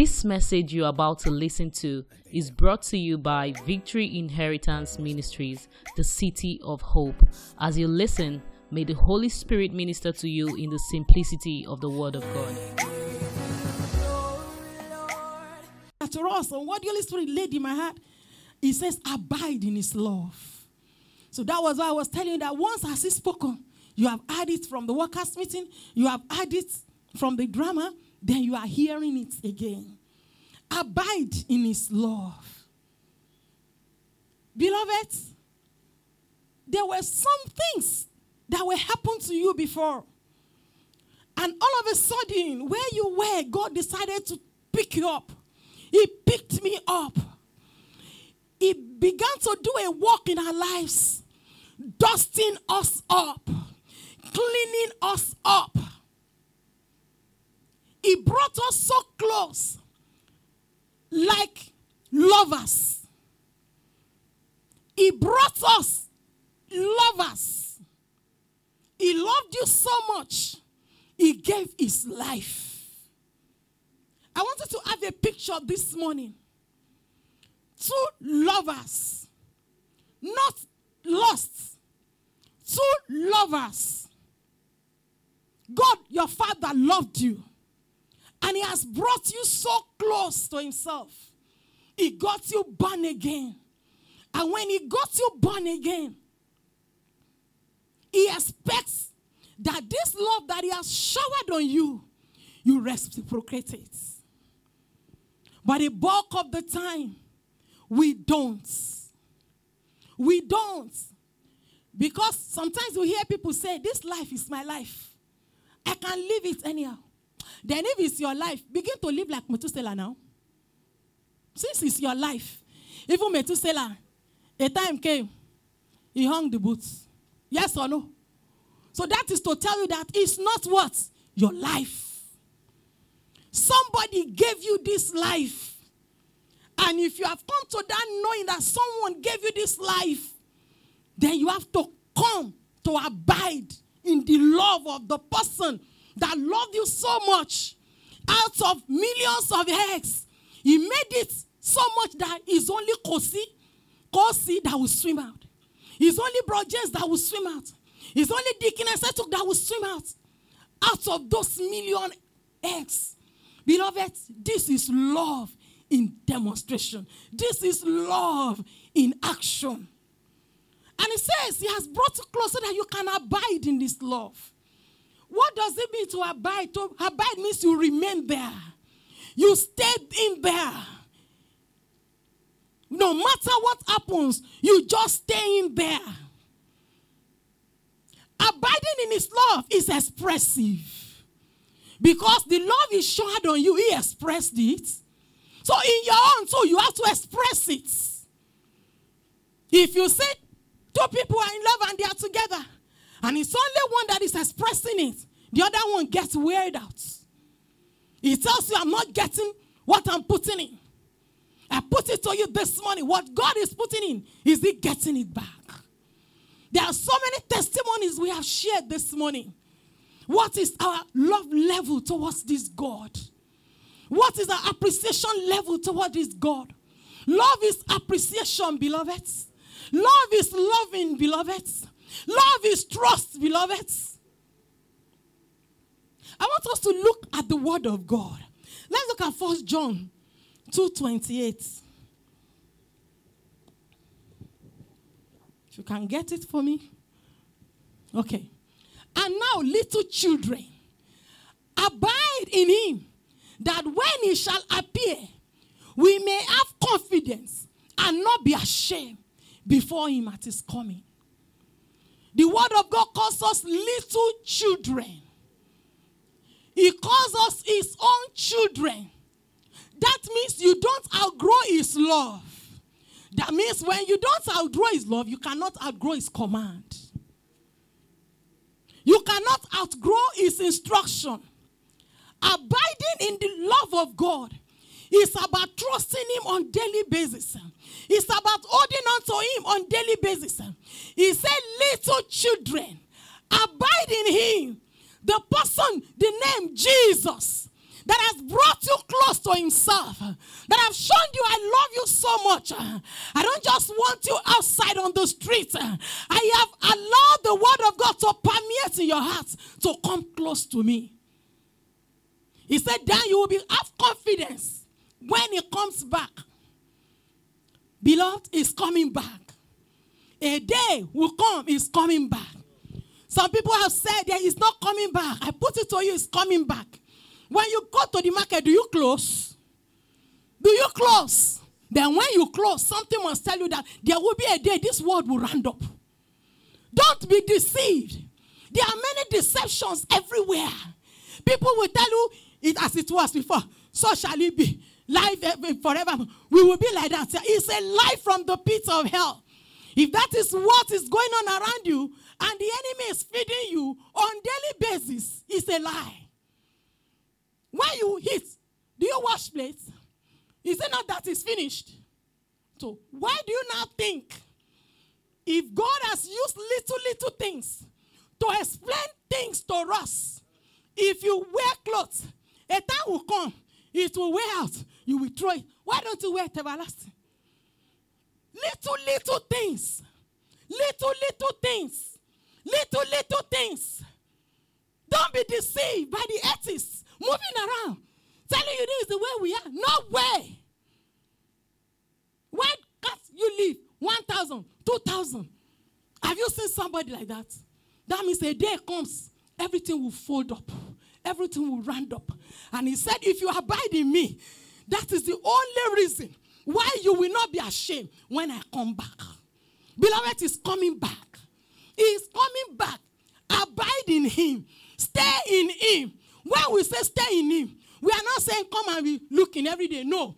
This message you're about to listen to is brought to you by Victory Inheritance Ministries, the City of Hope. As you listen, may the Holy Spirit minister to you in the simplicity of the Word of God. to us and what the Holy Spirit laid in my heart, He says, abide in His love. So that was why I was telling you that once has He spoken, you have heard it from the workers' meeting, you have heard it from the drama, then you are hearing it again. Abide in His love. Beloved, there were some things that were happened to you before. And all of a sudden, where you were, God decided to pick you up. He picked me up. He began to do a work in our lives, dusting us up, cleaning us up. He brought us so close, like lovers. He brought us lovers. He loved you so much, he gave his life. I wanted to have a picture this morning. Two lovers, not lost, two lovers. God, your father, loved you, and He has brought you so close to Himself. He got you born again. And when He got you born again, He expects that this love that He has showered on you, you reciprocate it. But the bulk of the time, we don't. We don't. Because sometimes we hear people say, This life is my life. I can live it anyhow. Then, if it's your life, begin to live like Methuselah now. Since it's your life, even Methuselah, a time came, he hung the boots. Yes or no? So that is to tell you that it's not what? Your life. Somebody gave you this life. And if you have come to that knowing that someone gave you this life, then you have to come to abide in the love of the person that loved you so much. Out of millions of eggs, he made it so much that it's only Kosi, Kosi that will swim out. It's only Brojes that will swim out. It's only Etuk that will swim out. Out of those million eggs. Beloved, this is love in demonstration. This is love in action. And it says he has brought you closer that you can abide in this love. What does it mean to abide? To abide means you remain there. You stayed in there. No matter what happens, you just stay in there. Abiding in his love is expressive. Because the love is showered on you, he expressed it. So in your own too, you have to express it. If you say two people are in love and they are together, and it's only one that is expressing it, the other one gets weird out. He tells you, I'm not getting what I'm putting in. I put it to you this morning. What God is putting in, is He getting it back? There are so many testimonies we have shared this morning. What is our love level towards this God? What is our appreciation level towards this God? Love is appreciation, beloved. Love is loving, beloved. Love is trust, beloveds. I want us to look at the word of God. Let's look at First John 2:28. If you can get it for me. Okay. And now, little children, abide in him, that when he shall appear, we may have confidence and not be ashamed before him at his coming. The word of God calls us little children. He calls us his own children. That means you don't outgrow his love. That means when you don't outgrow his love, you cannot outgrow his command. You cannot outgrow his instruction. Abiding in the love of God is about trusting him on daily basis. It's about holding on to him on daily basis. He said, little children, abide in him. The person, the name Jesus, that has brought you close to Himself, that have shown you I love you so much. I don't just want you outside on the street. I have allowed the Word of God to permeate in your heart to come close to me. He said, then you will be have confidence when He comes back. Beloved is coming back. A day will come, He's coming back. Some people have said that he's not coming back. I put it to you, he's coming back. When you go to the market, do you close? Do you close? Then when you close, something must tell you that there will be a day this world will round up. Don't be deceived. There are many deceptions everywhere. People will tell you it as it was before. So shall it be. Life eh, forever. We will be like that. It's a life from the pit of hell. If that is what is going on around you, and the enemy is feeding you on daily basis, it's a lie. When you eat, do you wash plates? Is it not that it's finished? So why do you now think if God has used little, little things to explain things to us, if you wear clothes, a time will come, it will wear out, you will throw it. Why don't you wear it everlasting? Little, little things. Little, little things. Little, little things. Don't be deceived by the atheists moving around, telling you this is the way we are. No way. Can't you live 1,000, 2,000? Have you seen somebody like that? That means a day comes, everything will fold up, everything will round up. And he said, If you abide in me, that is the only reason why you will not be ashamed when I come back. Beloved is coming back. He is coming back. Abide in him. Stay in him. When we say stay in him, we are not saying come and be looking every day. No.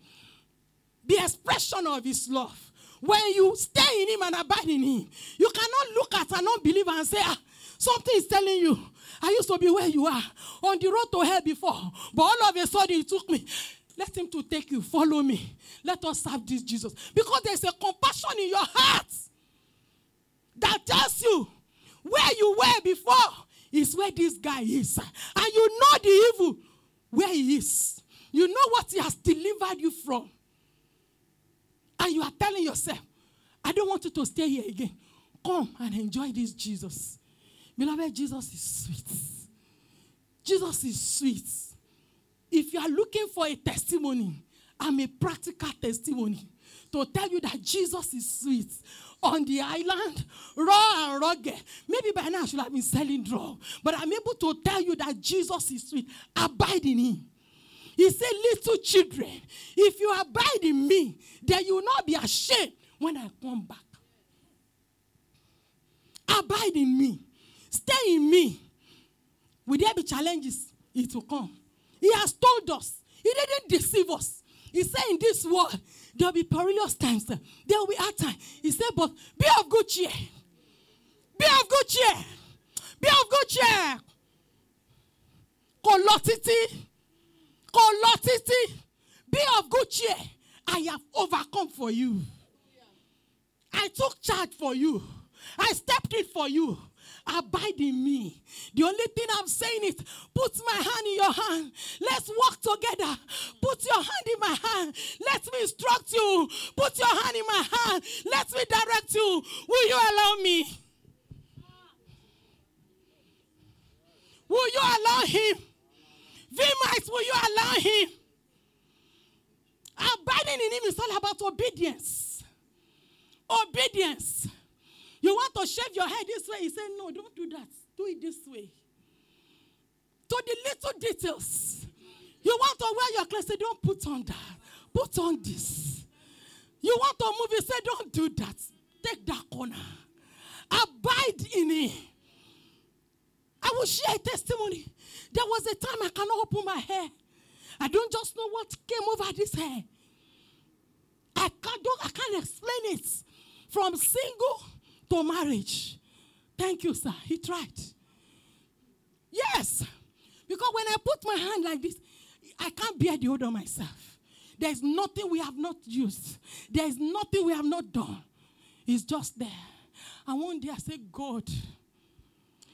The expression of his love. When you stay in him and abide in him, you cannot look at an unbeliever and say, ah, something is telling you, I used to be where you are on the road to hell before, but all of a sudden he took me. Let him to take you. Follow me. Let us serve this Jesus. Because there's a compassion in your heart that tells you where you were before is where this guy is. And you know the evil where he is. You know what he has delivered you from. And you are telling yourself, I don't want you to stay here again. Come and enjoy this Jesus. Beloved, Jesus is sweet. Jesus is sweet. If you are looking for a testimony, I'm a practical testimony to tell you that Jesus is sweet on the island, raw and rugged. Maybe by now I should have been selling drugs, but I'm able to tell you that Jesus is sweet. Abide in Him. He said, Little children, if you abide in me, then you will not be ashamed when I come back. Abide in me. Stay in me. Will there be challenges? It will come. He has told us. He didn't deceive us. He said, In this world, there will be perilous times. There will be hard times. He said, But be of good cheer. Be of good cheer. Be of good cheer. Kolotiti. Kolotiti. Be of good cheer. I have overcome for you. I took charge for you. I stepped in for you. Abide in me. The only thing I'm saying is put my hand in your hand. Let's walk together. Put your hand in my hand. Let me instruct you. Put your hand in my hand. Let me direct you. Will you allow me? Will you allow him? Vimites, will you allow him? Abiding in him is all about obedience. Obedience. You want to shave your head this way? He said, No, don't do that. Do it this way. To the little details. You want to wear your clothes? Say, Don't put on that. Put on this. You want to move? He said, Don't do that. Take that corner. Abide in it. I will share a testimony. There was a time I cannot open my hair. I don't just know what came over this hair. I can't, I can't explain it. From single to marriage. Thank you, sir. He tried. Yes. Because when I put my hand like this, I can't bear the odor myself. There's nothing we have not used. There's nothing we have not done. It's just there. And one day I said, God,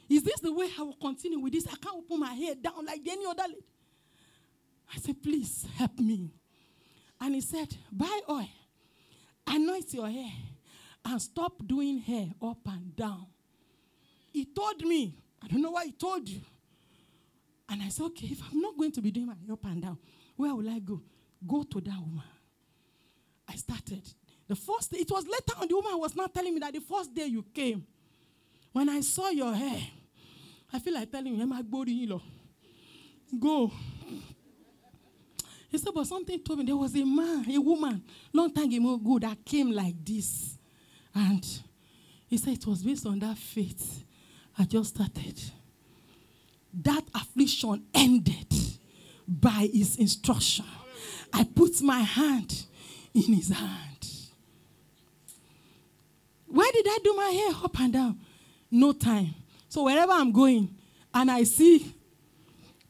is this the way I will continue with this? I can't open my head down like any other lady. I said, Please help me. And he said, Buy oil, anoint your hair, and stop doing hair up and down. He told me, I don't know why he told you. And I said, Okay, if I'm not going to be doing my hair up and down, where will I go? Go to that woman. I started. The first day, it was later on, the woman was not telling me that the first day you came, when I saw your hair, I feel like telling you, I'm agboying Emma Gbori Go. He said, but something told me there was a man, a woman, long time ago that came like this. And he said it was based on that faith. I just started. That affliction ended by his instruction. I put my hand in his hand. Why did I do my hair up and down? No time. So wherever I'm going and I see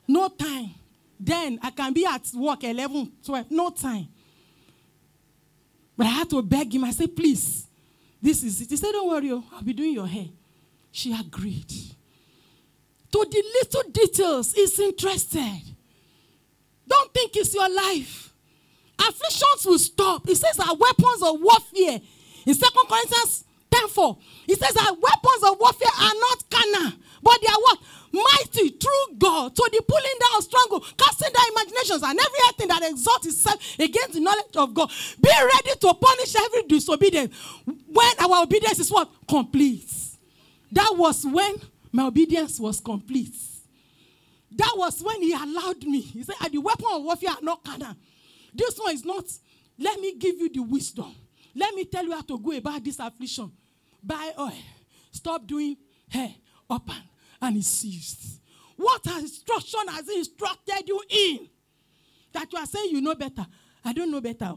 no time, then I can be at work 11, 12, no time. But I had to beg him. I said, please, this is it. He said, don't worry, oh, I'll be doing your hair. She agreed. To the little details, he's interested. Don't think it's your life. Afflictions will stop. He says our weapons of warfare. In Second Corinthians 10 4, he says our weapons of warfare are not carnal, but they are what? Mighty true God to the pulling down stronghold, casting down imaginations and everything that exalts itself against the knowledge of God. Be ready to punish every disobedience when our obedience is what? Complete. That was when my obedience was complete. That was when he allowed me. He said, ah, the weapon of warfare are not carnal. This one is not, let me give you the wisdom. Let me tell you how to go about this affliction. Buy oil. Stop doing hair and and he ceased. What instruction has he instructed you in? That you are saying you know better. I don't know better.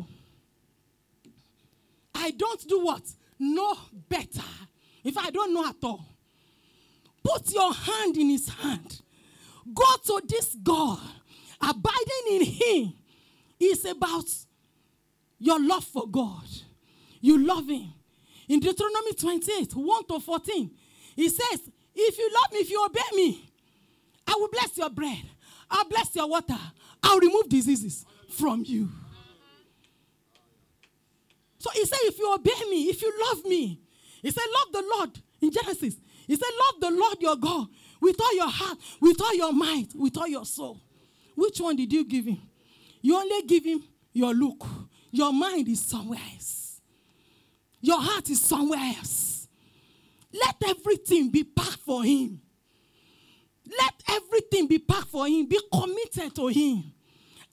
I don't do what? Know better. If I don't know at all. Put your hand in his hand. Go to this God. Abiding in him is about your love for God. You love him. In Deuteronomy 28, 1 to 14, he says, if you love me, if you obey me, I will bless your bread. I'll bless your water. I'll remove diseases from you. So he said, if you obey me, if you love me, he said, love the Lord in Genesis. He said, love the Lord your God with all your heart, with all your mind, with all your soul. Which one did you give him? You only give him your look. Your mind is somewhere else. Your heart is somewhere else. Let everything be packed for him. Let everything be packed for him. Be committed to him.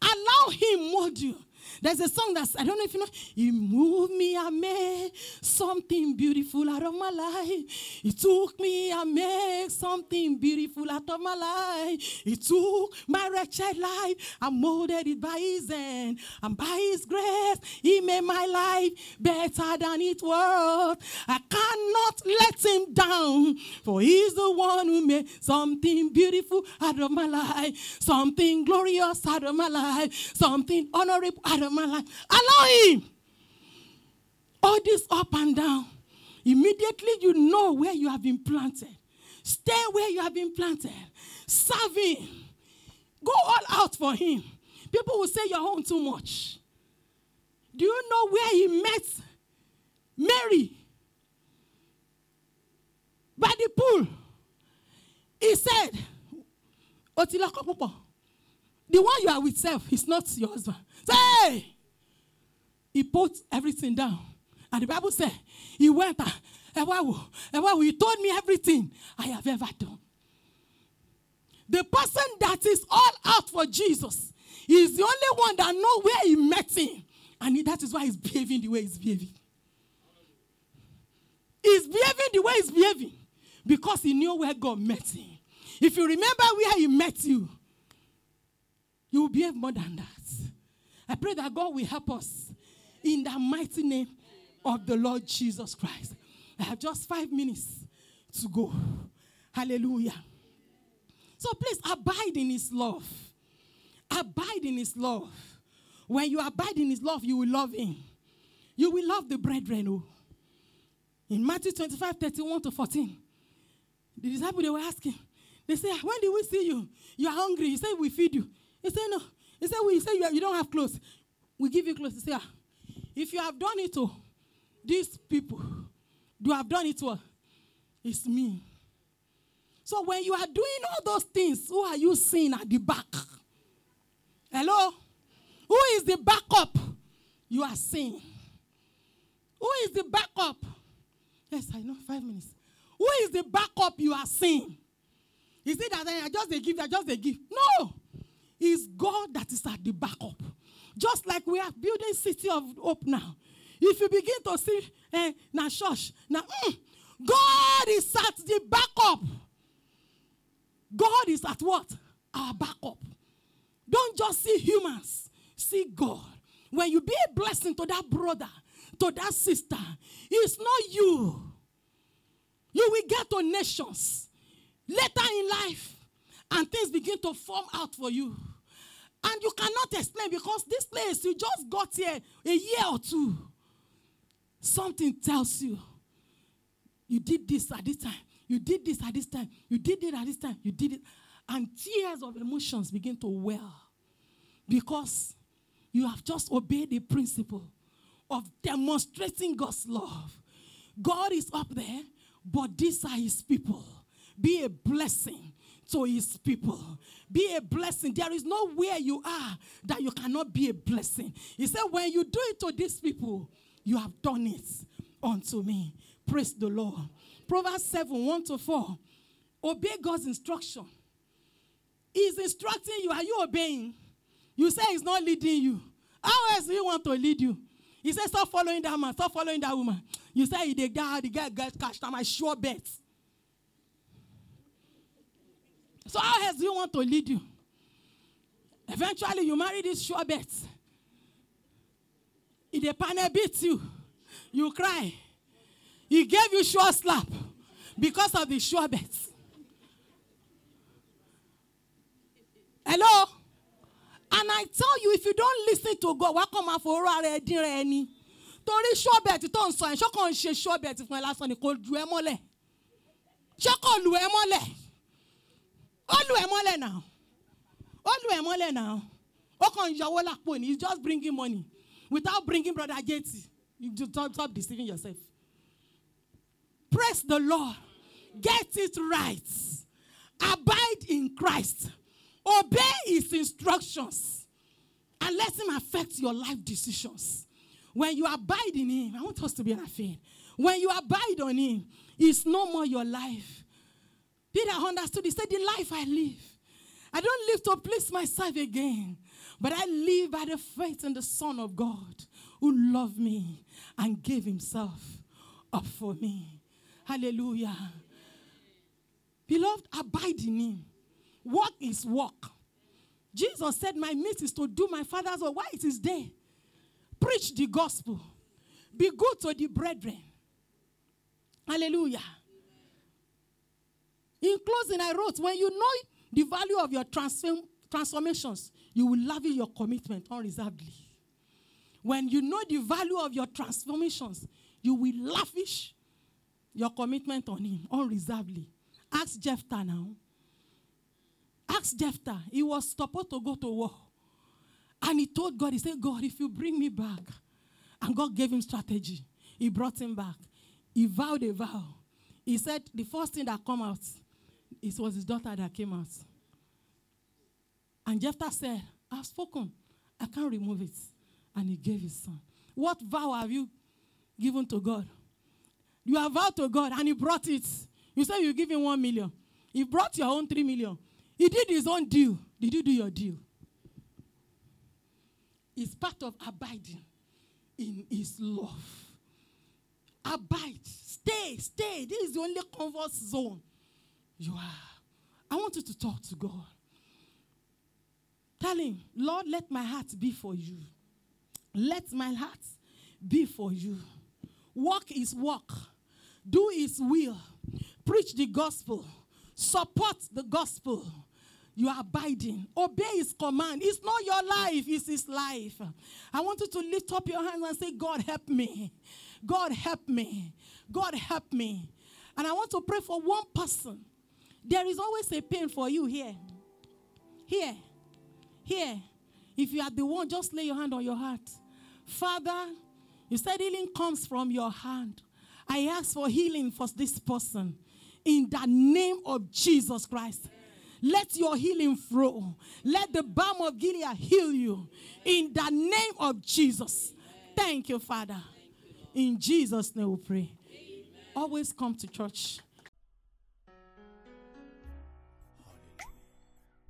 Allow him mold you. There's a song that's, I don't know if you know, He moved me, I made something beautiful out of my life. He took me, I made something beautiful out of my life. He took my wretched life, I molded it by His hand. And by His grace, He made my life better than it was. I cannot let Him down, for He's the one who made something beautiful out of my life, something glorious out of my life, something honorable of my life. Allow him. All this up and down. Immediately you know where you have been planted. Stay where you have been planted. Serve him. Go all out for him. People will say you're home too much. Do you know where he met Mary? By the pool. He said, The one you are with self is not your husband. Say, he put everything down. And the Bible said, he went, and he told me everything I have ever done. The person that is all out for Jesus is the only one that know where he met him. And that is why he's behaving the way he's behaving. He's behaving the way he's behaving because he knew where God met him. If you remember where he met you, you will behave more than that. I pray that God will help us in the mighty name of the Lord Jesus Christ. I have just five minutes to go. Hallelujah. So please abide in His love. Abide in His love. When you abide in His love, you will love Him. You will love the brethren. Oh. In Matthew 25 31 to 14, the disciples they were asking, they say, When did we see you? You are hungry. He said, We feed you. He said, No, He said, We say you, you don't have clothes. We give you clothes. He said, ah, if you have done it to these people, you have done it to it's me. So when you are doing all those things, who are you seeing at the back? Hello? Who is the backup you are seeing? Who is the backup? Yes, I know, five minutes. Who is the backup you are seeing? Is it that I just they give, I just they give? No. It's God that is at the backup. Just like we are building city of hope now. If you begin to see eh, now church, now mm, God is at the backup. God is at what? Our backup. Don't just see humans, see God. When you be a blessing to that brother, to that sister, it's not you. You will get to nations later in life, and things begin to form out for you. And you cannot explain because this place, you just got here a year or two. Something tells you, you did this at this time, you did this at this time, you did it at this time, you did it. And tears of emotions begin to well because you have just obeyed the principle of demonstrating God's love. God is up there, but these are his people. Be a blessing to his people. Be a blessing. There is no nowhere you are that you cannot be a blessing. He said, When you do it to these people, you have done it unto me. Praise the Lord. Proverbs 7 1 to 4. Obey God's instruction. He's instructing you. Are you obeying? You say he's not leading you. How else do you want to lead you? He said, Stop following that man, stop following that woman. You say the guy, the guy gets cashed. I'm a sure bet. So how else do you want to lead you? Eventually, you marry this sure bet. If the panel beats you, you cry. He gave you sure slap because of the sure bet. Hello? And I tell you, if you don't listen to God, wá kàn máa fòrò ara ẹ dín rẹ ni. Torí ṣọ́ọ̀bẹ̀tì tó ń sọ yẹn, ṣọ́kàn ṣe ṣọ́ọ̀bẹ̀tì fún ẹ lásán ni kò ju ẹ mọ́lẹ̀. Ṣọ́kàn lu ẹ. Ó lu ẹ mọ́lẹ̀ náà. Ó lu ẹ mọ́lẹ̀ náà. Ó kàn he's just bringing money without bringing brother Jeti. You just stop, stop deceiving yourself. Praise the Lord. Get it right. Abide in Christ. Obey his instructions and let him affect your life decisions. When you abide in him, I want us to be an affair. When you abide on him, it's no more your life. Peter understood. He said, The life I live, I don't live to please myself again, but I live by the faith in the Son of God who loved me and gave himself up for me. Hallelujah. Beloved, abide in him. Work is work. Jesus said, My meat is to do my father's work. Why it is there? Preach the gospel. Be good to the brethren. Hallelujah. In closing, I wrote, when you know the value of your transform, transformations, you will lavish your commitment unreservedly. When you know the value of your transformations, you will lavish your commitment on him unreservedly. Ask Jephthah now. Ask Jephthah. He was supposed to go to war. And he told God, he said, God, if you bring me back. And God gave him strategy. He brought him back. He vowed a vow. He said, the first thing that come out, it was his daughter that came out. And Jephthah said, I've spoken. I can't remove it. And he gave his son. What vow have you given to God? You have vowed to God and he brought it. You said you give him one million. He brought your own three million. He did his own deal. Did you do your deal? It's part of abiding in his love. Abide. Stay, stay. This is the only comfort zone you are. I want you to talk to God. Tell him, Lord, let my heart be for you. Let my heart be for you. Walk his walk. Do his will. Preach the gospel. Support the gospel. You are abiding. Obey his command. It's not your life, it's his life. I want you to lift up your hands and say, God, help me. God, help me. God, help me. And I want to pray for one person. There is always a pain for you here. Here. Here. If you are the one, just lay your hand on your heart. Father, you said healing comes from your hand. I ask for healing for this person in the name of Jesus Christ. Let your healing flow. Let the balm of Gilead heal you in the name of Jesus. Thank you, Father. In Jesus' name we pray. Always come to church.